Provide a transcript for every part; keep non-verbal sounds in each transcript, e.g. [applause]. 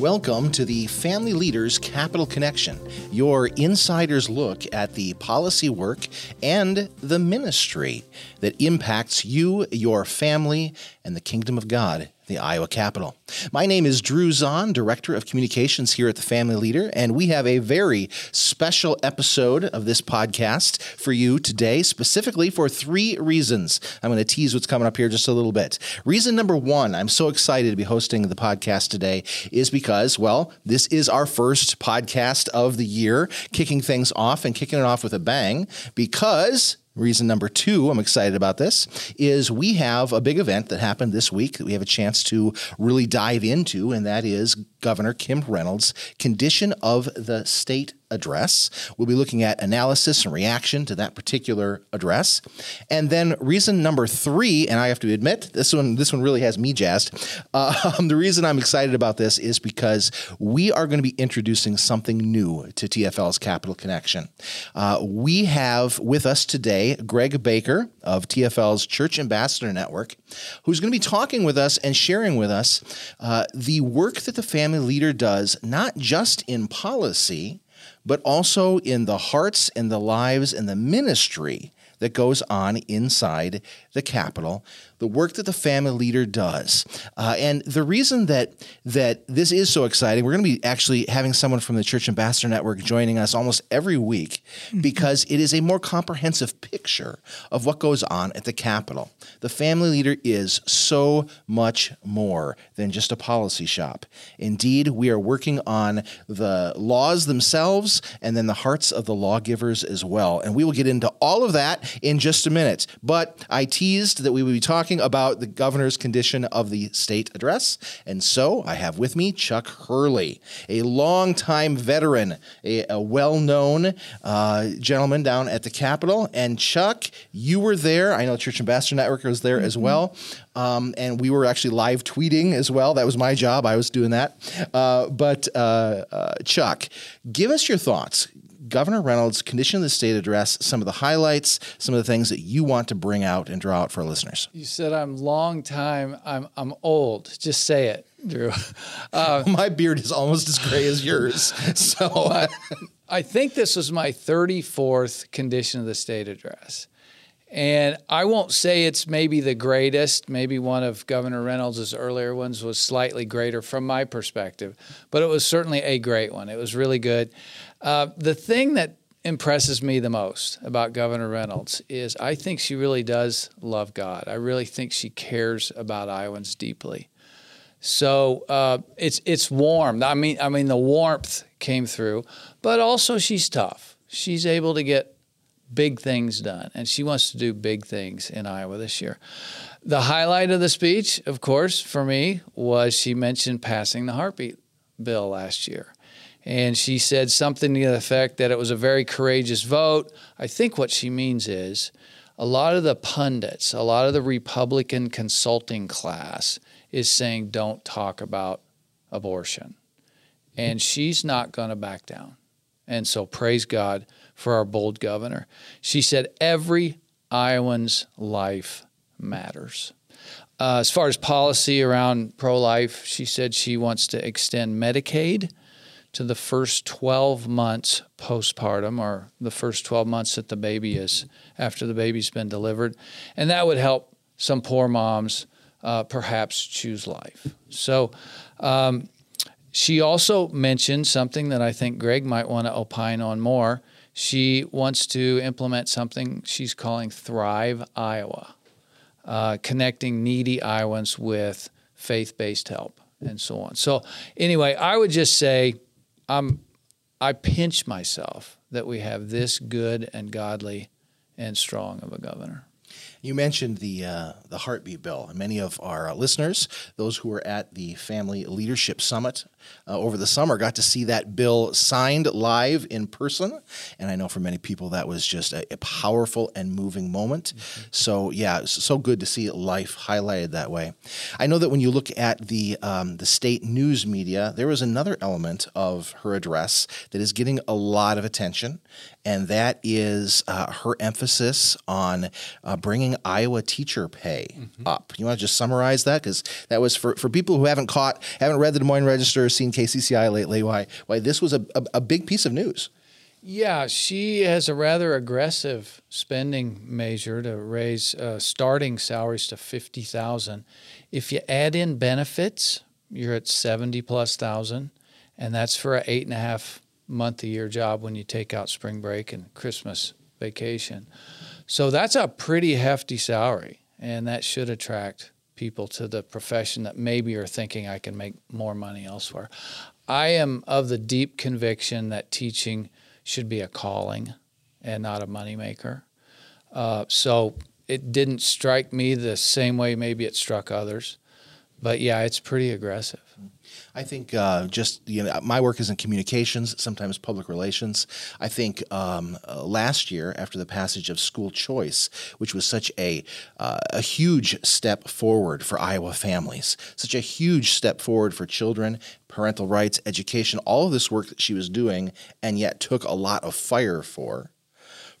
Welcome to the Family Leaders Capitol Connection, your insider's look at the policy work and the ministry that impacts you, your family, and the kingdom of God the Iowa Capitol. My name is Drew Zahn, Director of Communications here at the Family Leader, and we have a very special episode of this podcast for you today, specifically for three reasons. I'm going to tease what's coming up here just a little bit. Reason number one, I'm so excited to be hosting the podcast today, is because, well, this is our first podcast of the year, kicking things off and kicking it off with a bang because Reason number two, I'm excited about this, is we have a big event that happened this week that we have a chance to really dive into, and that is Governor Kim Reynolds' condition of the state address. We'll be looking at analysis and reaction to that particular address. And then reason number three, and I have to admit, this one this one really has me jazzed. [laughs] Um, the reason I'm excited about this is because we are going to be introducing something new to TFL's Capitol Connection. Uh, we have with us today Greg Baker of TFL's Church Ambassador Network, who's going to be talking with us and sharing with us uh, the work that the family leader does, not just in policy, but also in the hearts and the lives and the ministry that goes on inside the Capitol the work that the family leader does. Uh, and the reason that that this is so exciting, we're going to be actually having someone from the Church Ambassador Network joining us almost every week mm-hmm. because it is a more comprehensive picture of what goes on at the Capitol. The family leader is so much more than just a policy shop. Indeed, we are working on the laws themselves and then the hearts of the lawgivers as well. And we will get into all of that in just a minute. But I teased that we would be talking talking about the governor's condition of the state address. And so I have with me Chuck Hurley, a longtime veteran, a, a well known uh, gentleman down at the Capitol. And Chuck, you were there. I know Church Ambassador Network was there mm-hmm. as well. Um, and we were actually live tweeting as well. That was my job. I was doing that. Uh, but uh, uh Chuck, give us your thoughts. Governor Reynolds' condition of the state address, some of the highlights, some of the things that you want to bring out and draw out for our listeners. You said I'm long time. I'm I'm old. Just say it, Drew. [laughs] Uh, [laughs] my beard is almost as gray as yours. [laughs] So I think this was my 34th condition of the state address. And I won't say it's maybe the greatest. Maybe one of Governor Reynolds' earlier ones was slightly greater from my perspective, but it was certainly a great one. It was really good. Uh, the thing that impresses me the most about Governor Reynolds is I think she really does love God. I really think she cares about Iowans deeply. So uh, it's it's warm. I mean, I mean the warmth came through, but also she's tough. She's able to get big things done, and she wants to do big things in Iowa this year. The highlight of the speech, of course, for me was she mentioned passing the heartbeat bill last year and she said something to the effect that it was a very courageous vote. I think what she means is a lot of the pundits, a lot of the Republican consulting class is saying don't talk about abortion. And she's not going to back down. And so praise God for our bold governor. She said every Iowan's life matters. Uh, as far as policy around pro life, she said she wants to extend Medicaid to the first 12 months postpartum or the first 12 months that the baby is after the baby's been delivered. And that would help some poor moms uh, perhaps choose life. So um, she also mentioned something that I think Greg might want to opine on more. She wants to implement something she's calling Thrive Iowa, uh, connecting needy Iowans with faith based help and so on. So, anyway, I would just say, I'm I pinch myself that we have this good and godly and strong of a governor. You mentioned the uh, the heartbeat bill, and many of our uh, listeners, those who were at the Family Leadership Summit uh, over the summer, got to see that bill signed live in person. And I know for many people that was just a, a powerful and moving moment. Mm-hmm. So yeah, it's so good to see life highlighted that way. I know that when you look at the um, the state news media, there was another element of her address that is getting a lot of attention, and that is uh, her emphasis on uh, bringing Iowa teacher pay mm-hmm. up. You want to just summarize that because that was for, for people who haven't caught, haven't read the Des Moines Register, seen KCCI lately. Why why this was a, a, a big piece of news. Yeah, she has a rather aggressive spending measure to raise uh, starting salaries to fifty thousand. If you add in benefits, you're at seventy plus thousand, and that's for an eight and a half month a year job when you take out spring break and Christmas vacation. So that's a pretty hefty salary, and that should attract people to the profession that maybe are thinking I can make more money elsewhere. I am of the deep conviction that teaching should be a calling and not a moneymaker. Uh, so it didn't strike me the same way maybe it struck others. But yeah, it's pretty aggressive. I think uh, just you know my work is in communications, sometimes public relations. I think um, uh, last year, after the passage of school choice, which was such a uh, a huge step forward for Iowa families, such a huge step forward for children, parental rights, education, all of this work that she was doing, and yet took a lot of fire for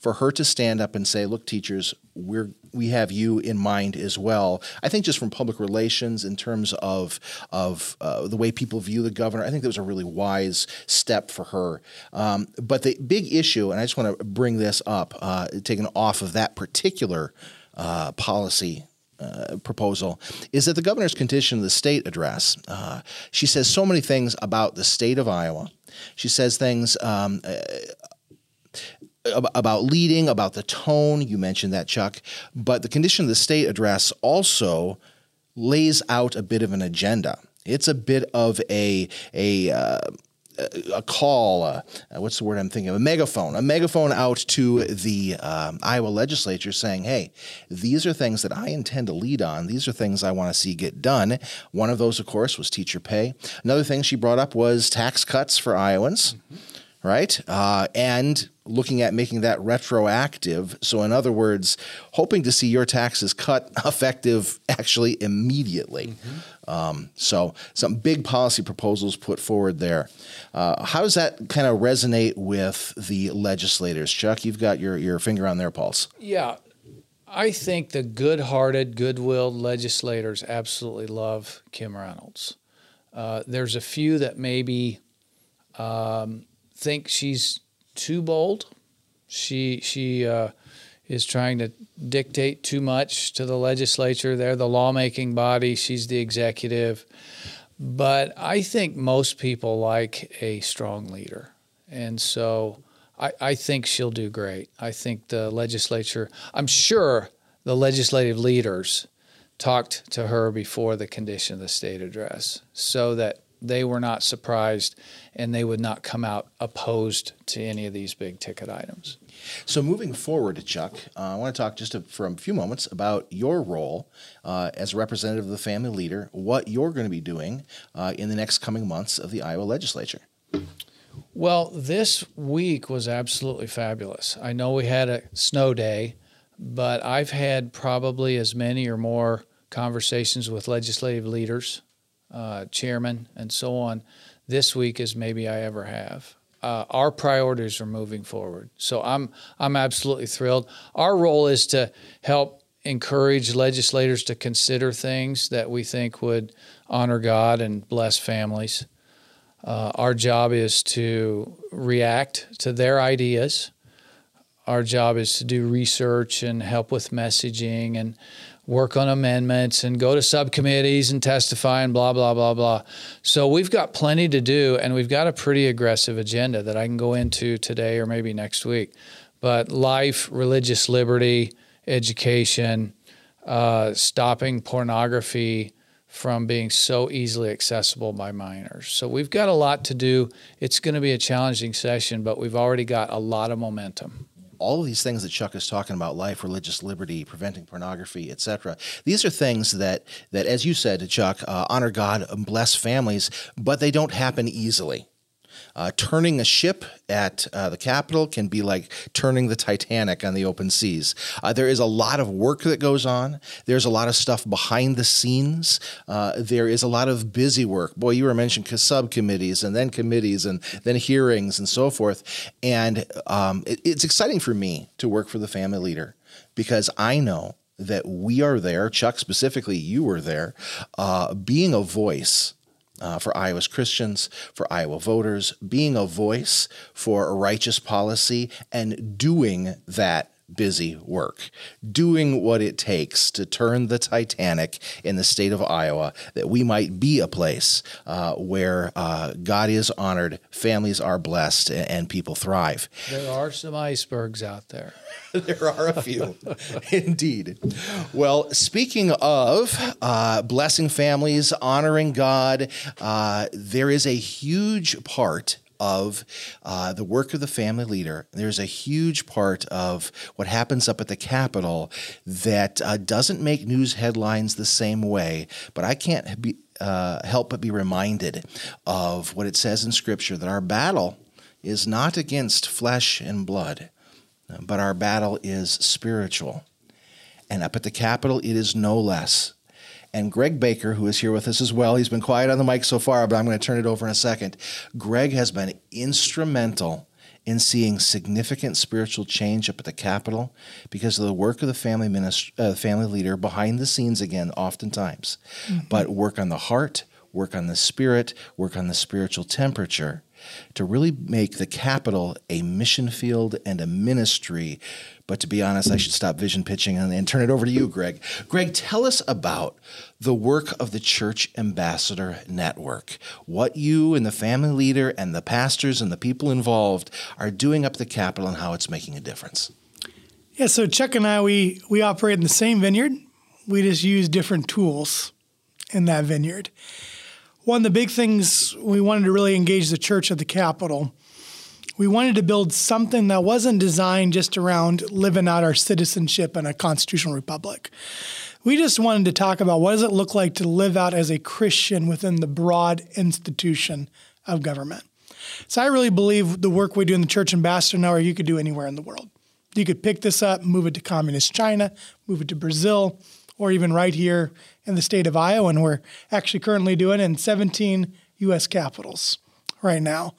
for her to stand up and say, "Look, teachers, we're we have you in mind as well." I think just from public relations, in terms of of uh, the way people view the governor, I think that was a really wise step for her. Um, but the big issue, and I just want to bring this up, uh, taken off of that particular uh, policy uh, proposal is that the governor's condition of the state address. Uh, she says so many things about the state of Iowa. She says things um, uh, about leading, about the tone. You mentioned that, Chuck. But the condition of the state address also lays out a bit of an agenda. It's a bit of a a uh, a call. Uh, what's the word I'm thinking of? A megaphone. A megaphone out to the um, Iowa legislature, saying, "Hey, these are things that I intend to lead on. These are things I want to see get done." One of those, of course, was teacher pay. Another thing she brought up was tax cuts for Iowans. Mm-hmm right? Uh, and looking at making that retroactive. So, in other words, hoping to see your taxes cut [laughs] effective actually immediately. Mm-hmm. Um, so, some big policy proposals put forward there. Uh, how does that kind of resonate with the legislators? Chuck, you've got your, your finger on their pulse. Yeah. I think the good hearted, good willed legislators absolutely love Kim Reynolds. Uh, there's a few that maybe um, think she's too bold. She she uh, is trying to dictate too much to the legislature. They're the lawmaking body. She's the executive. But I think most people like a strong leader, and so I, I think she'll do great. I think the legislature. I'm sure the legislative leaders talked to her before the condition of the state address so that they were not surprised and they would not come out opposed to any of these big ticket items. So, moving forward, Chuck, uh, I want to talk just a, for a few moments about your role uh, as a representative of the family leader, what you're going to be doing uh, in the next coming months of the Iowa legislature. Well, this week was absolutely fabulous. I know we had a snow day, but I've had probably as many or more conversations with legislative leaders uh, chairman, and so on this week as maybe I ever have. Uh, our priorities are moving forward. So I'm I'm absolutely thrilled. Our role is to help encourage legislators to consider things that we think would honor God and bless families. Uh, our job is to react to their ideas. Our job is to do research and help with messaging and work on amendments and go to subcommittees and testify and blah, blah, blah, blah. So we've got plenty to do, and we've got a pretty aggressive agenda that I can go into today or maybe next week. But life, religious liberty, education, uh, stopping pornography from being so easily accessible by minors. So we've got a lot to do. It's going to be a challenging session, but we've already got a lot of momentum all of these things that Chuck is talking about life, religious liberty, preventing pornography, etc. These are things that that, as you said, Chuck, uh, honor God and bless families, but they don't happen easily. Uh, turning a ship at uh, the Capitol can be like turning the Titanic on the open seas. Uh, there is a lot of work that goes on. There's a lot of stuff behind the scenes. Uh, there is a lot of busy work. Boy, you were mentioning subcommittees and then committees and then hearings and so forth. And um, it, it's exciting for me to work for the family leader because I know that we are there, Chuck specifically, you were there, uh, being a voice. Uh, for Iowa's Christians, for Iowa voters, being a voice for a righteous policy and doing that busy work, doing what it takes to turn the Titanic in the state of Iowa, that we might be a place uh, where uh, God is honored, families are blessed, and people thrive. There are some icebergs out there. [laughs] there are a few, indeed. Well, speaking of uh, blessing families, honoring God, uh, there is a huge part of uh, the work of the family leader. There's a huge part of what happens up at the Capitol that uh, doesn't make news headlines the same way, but I can't be, uh, help but be reminded of what it says in Scripture that our battle is not against flesh and blood, but our battle is spiritual. And up at the Capitol, it is no less. And Greg Baker, who is here with us as well, he's been quiet on the mic so far, but I'm going to turn it over in a second. Greg has been instrumental in seeing significant spiritual change up at the Capitol because of the work of the family minister, uh, family leader behind the scenes again, oftentimes, mm-hmm. but work on the heart, work on the spirit, work on the spiritual temperature to really make the Capitol a mission field and a ministry. But to be honest, I should stop vision pitching and, and, turn it over to you, Greg. Greg, tell us about the work of the Church Ambassador Network, what you and the family leader and the pastors and the people involved are doing up the Capitol and how it's making a difference. Yeah, so Chuck and I, we, we operate in the same vineyard. We just use different tools in that vineyard one of the big things we wanted to really engage the church at the Capitol. We wanted to build something that wasn't designed just around living out our citizenship in a constitutional republic. We just wanted to talk about what does it look like to live out as a Christian within the broad institution of government. So I really believe the work we do in the Church Ambassador now, Network you could do anywhere in the world. You could pick this up, move it to communist China, move it to Brazil, or even right here in the state of Iowa. And we're actually currently doing in 17 U.S. capitals right now.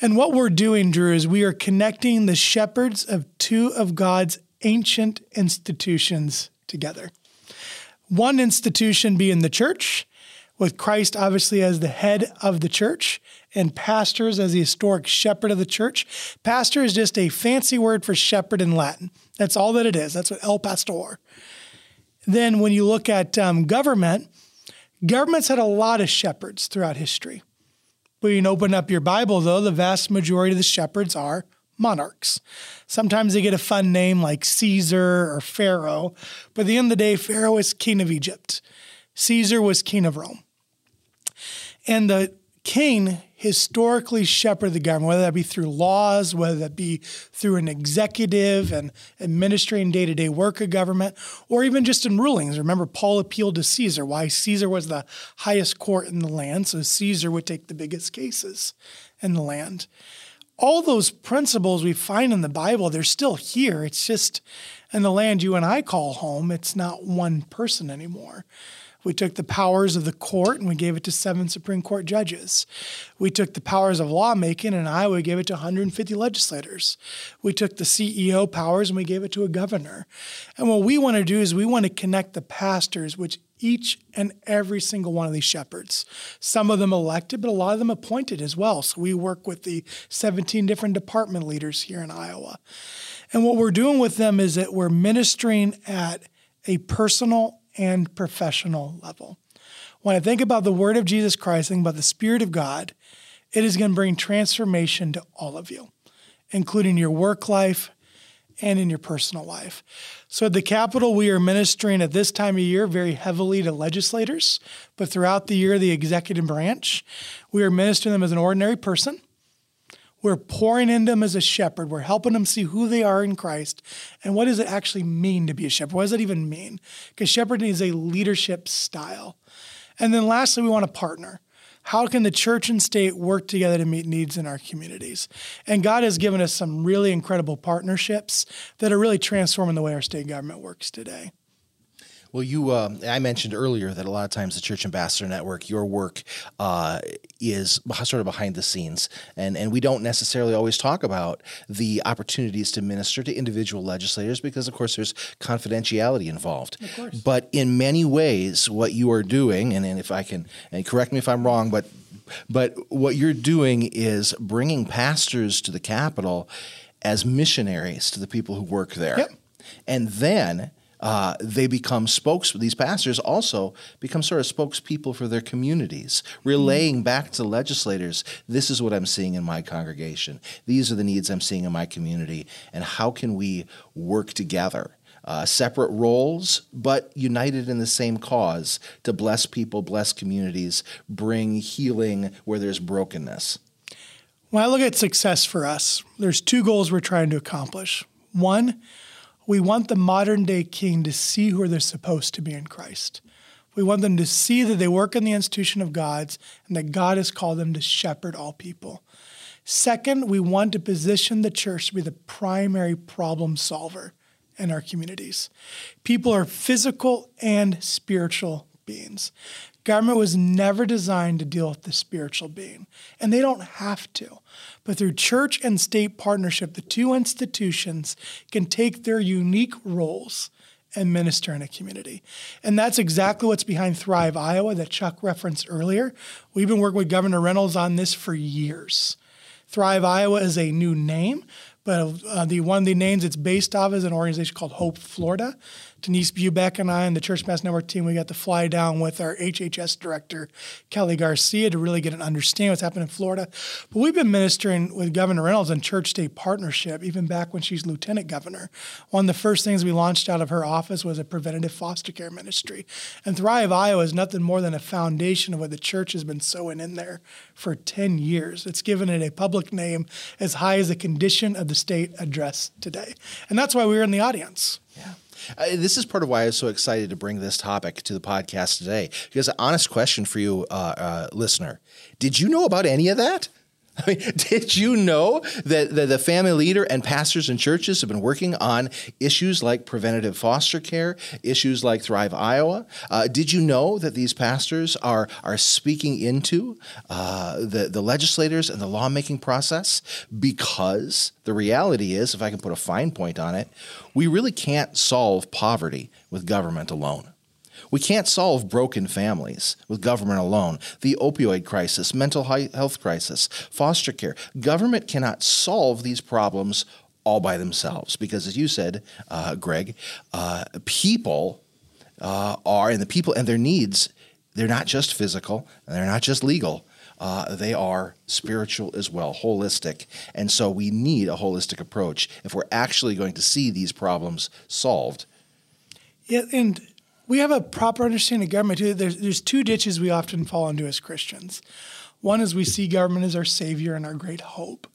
And what we're doing, Drew, is we are connecting the shepherds of two of God's ancient institutions together. One institution being the church, with Christ obviously as the head of the church, and pastors as the historic shepherd of the church. Pastor is just a fancy word for shepherd in Latin. That's all that it is. That's what El Pastor. Then, when you look at um, government, governments had a lot of shepherds throughout history. When you open up your Bible, though, the vast majority of the shepherds are monarchs. Sometimes they get a fun name like Caesar or Pharaoh, but at the end of the day, Pharaoh is king of Egypt. Caesar was king of Rome. And the king historically shepherd the government, whether that be through laws, whether that be through an executive and administering day to day work of government, or even just in rulings. Remember, Paul appealed to Caesar, why Caesar was the highest court in the land, so Caesar would take the biggest cases in the land. All those principles we find in the Bible, they're still here. It's just in the land you and I call home, it's not one person anymore. We took the powers of the court and we gave it to seven Supreme Court judges. We took the powers of lawmaking and Iowa gave it to 150 legislators. We took the CEO powers and we gave it to a governor. And what we want to do is we want to connect the pastors, which each and every single one of these shepherds. Some of them elected, but a lot of them appointed as well. So we work with the 17 different department leaders here in Iowa. And what we're doing with them is that we're ministering at a personal and professional level. When I think about the word of Jesus Christ, think about the Spirit of God, it is going to bring transformation to all of you, including your work life and in your personal life. So at the Capitol, we are ministering at this time of year very heavily to legislators, but throughout the year, the executive branch, we are ministering them as an ordinary person we're pouring into them as a shepherd. We're helping them see who they are in Christ and what does it actually mean to be a shepherd? What does that even mean? Because shepherding is a leadership style. And then lastly, we want to partner. How can the church and state work together to meet needs in our communities? And God has given us some really incredible partnerships that are really transforming the way our state government works today. Well, you, uh, I mentioned earlier that a lot of times the Church Ambassador Network, your work uh, is sort of behind the scenes, and and we don't necessarily always talk about the opportunities to minister to individual legislators because, of course, there's confidentiality involved. Of course. But in many ways, what you are doing, and, and if I can, and correct me if I'm wrong, but but what you're doing is bringing pastors to the Capitol as missionaries to the people who work there, Yep. and then uh, they become spokes. These pastors also become sort of spokespeople for their communities, relaying back to legislators, "This is what I'm seeing in my congregation. These are the needs I'm seeing in my community, and how can we work together?" Uh, separate roles, but united in the same cause to bless people, bless communities, bring healing where there's brokenness. When I look at success for us, there's two goals we're trying to accomplish. One, we want the modern day king to see who they're supposed to be in Christ. We want them to see that they work in the institution of God's and that God has called them to shepherd all people. Second, we want to position the church to be the primary problem solver in our communities. People are physical and spiritual beings. Government was never designed to deal with the spiritual being, and they don't have to. But through church and state partnership, the two institutions can take their unique roles and minister in a community. And that's exactly what's behind Thrive Iowa that Chuck referenced earlier. We've been working with Governor Reynolds on this for years. Thrive Iowa is a new name, but uh, the one of the names it's based off is an organization called Hope Florida. Denise Bubeck and I and the Church Ambassador Network team, we got to fly down with our HHS director, Kelly Garcia, to really get an understanding what's happening in Florida. But we've been ministering with Governor Reynolds in church state partnership, even back when she's lieutenant governor. One of the first things we launched out of her office was a preventative foster care ministry. And Thrive Iowa is nothing more than a foundation of what the church has been sowing in there for 10 years. It's given it a public name as high as the condition of the state address today. And that's why we were in the audience. Yeah. Uh, this is part of why I was so excited to bring this topic to the podcast today. Because, an honest question for you, uh, uh, listener Did you know about any of that? [laughs] I mean, did you know that the, the, family leader and pastors and churches have been working on issues like preventative foster care, issues like Thrive Iowa? Uh, did you know that these pastors are are speaking into uh, the the legislators and the lawmaking process? Because the reality is, if I can put a fine point on it, we really can't solve poverty with government alone. We can't solve broken families with government alone. The opioid crisis, mental health crisis, foster care. Government cannot solve these problems all by themselves because, as you said, uh, Greg, uh, people uh, are, and the people and their needs, they're not just physical and they're not just legal. Uh, they are spiritual as well, holistic. And so we need a holistic approach if we're actually going to see these problems solved. Yeah, and we have a proper understanding of government too. There's, there's two ditches we often fall into as Christians. One is we see government as our savior and our great hope.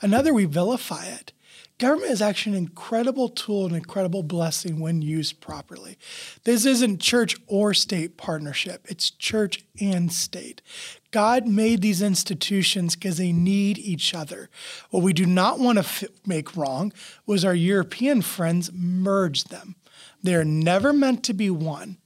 Another, we vilify it. Government is actually an incredible tool, an incredible blessing when used properly. This isn't church or state partnership, it's church and state. God made these institutions because they need each other. What we do not want to f- make wrong was our European friends merge them. They're never meant to be one,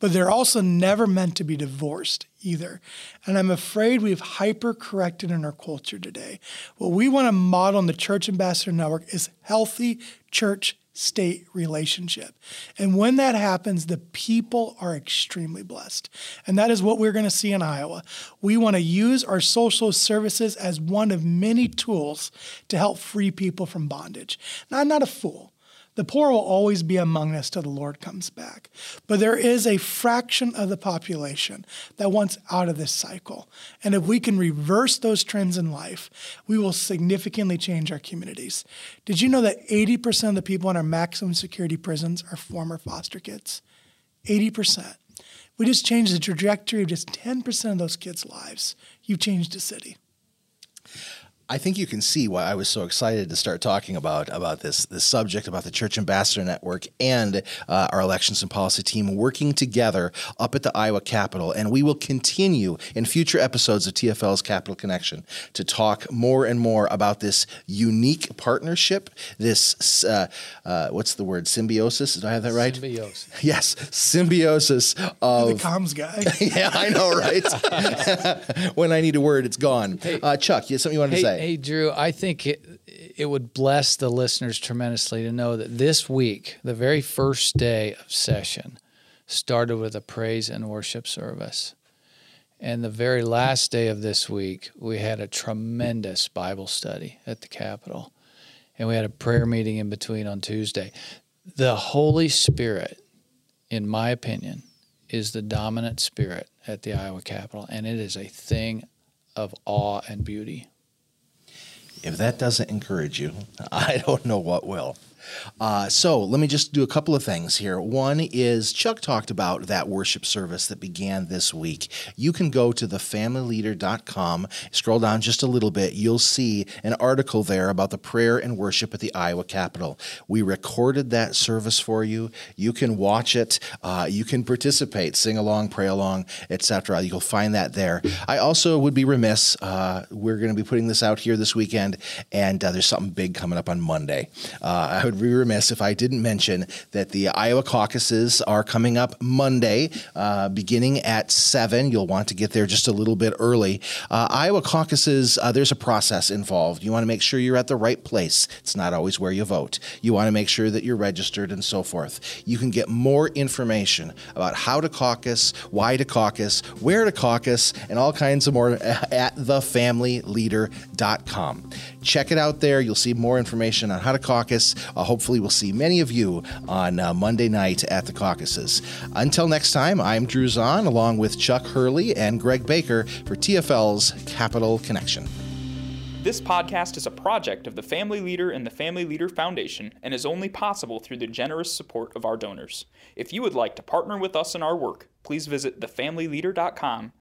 but they're also never meant to be divorced either. And I'm afraid we've hyper corrected in our culture today. What we want to model in the Church Ambassador Network is healthy church state relationship. And when that happens, the people are extremely blessed. And that is what we're going to see in Iowa. We want to use our social services as one of many tools to help free people from bondage. Now, I'm not a fool. The poor will always be among us till the Lord comes back. But there is a fraction of the population that wants out of this cycle. And if we can reverse those trends in life, we will significantly change our communities. Did you know that 80% of the people in our maximum security prisons are former foster kids? 80%. We just changed the trajectory of just 10% of those kids' lives. You've changed a city. I think you can see why I was so excited to start talking about about this this subject about the Church Ambassador Network and uh, our elections and policy team working together up at the Iowa Capitol, and we will continue in future episodes of TFL's Capitol Connection to talk more and more about this unique partnership. This uh, uh, what's the word symbiosis? Did I have that right? Symbiosis. [laughs] Yes, symbiosis of the comms guy. [laughs] yeah, I know, right? [laughs] when I need a word, it's gone. uh, Chuck, you have something you wanted Hey, to say? Hey, Drew, I think it, it would bless the listeners tremendously to know that this week, the very first day of session, started with a praise and worship service. And the very last day of this week, we had a tremendous Bible study at the Capitol. And we had a prayer meeting in between on Tuesday. The Holy Spirit, in my opinion, is the dominant spirit at the Iowa Capitol. And it is a thing of awe and beauty. If that doesn't encourage you, [laughs] I don't know what will. Uh, so let me just do a couple of things here. One is Chuck talked about that worship service that began this week. You can go to thefamilyleader.com, scroll down just a little bit. You'll see an article there about the prayer and worship at the Iowa Capitol. We recorded that service for you. You can watch it. Uh, you can participate, sing along, pray along, etc. You'll find that there. I also would be remiss. Uh, we're going to be putting this out here this weekend, and uh, there's something big coming up on Monday. Uh, I would be remiss if I didn't mention that the Iowa caucuses are coming up Monday, uh, beginning at 7. You'll want to get there just a little bit early. Uh, Iowa caucuses, uh, there's a process involved. You want to make sure you're at the right place. It's not always where you vote. You want to make sure that you're registered and so forth. You can get more information about how to caucus, why to caucus, where to caucus, and all kinds of more [laughs] at thefamilyleader.com. Check it out there. You'll see more information on how to caucus. Uh, hopefully, we'll see many of you on uh, Monday night at the caucuses. Until next time, I'm Drew Zahn along with Chuck Hurley and Greg Baker for TFL's Capitol Connection. This podcast is a project of the Family Leader and the Family Leader Foundation and is only possible through the generous support of our donors. If you would like to partner with us in our work, please visit thefamilyleader.com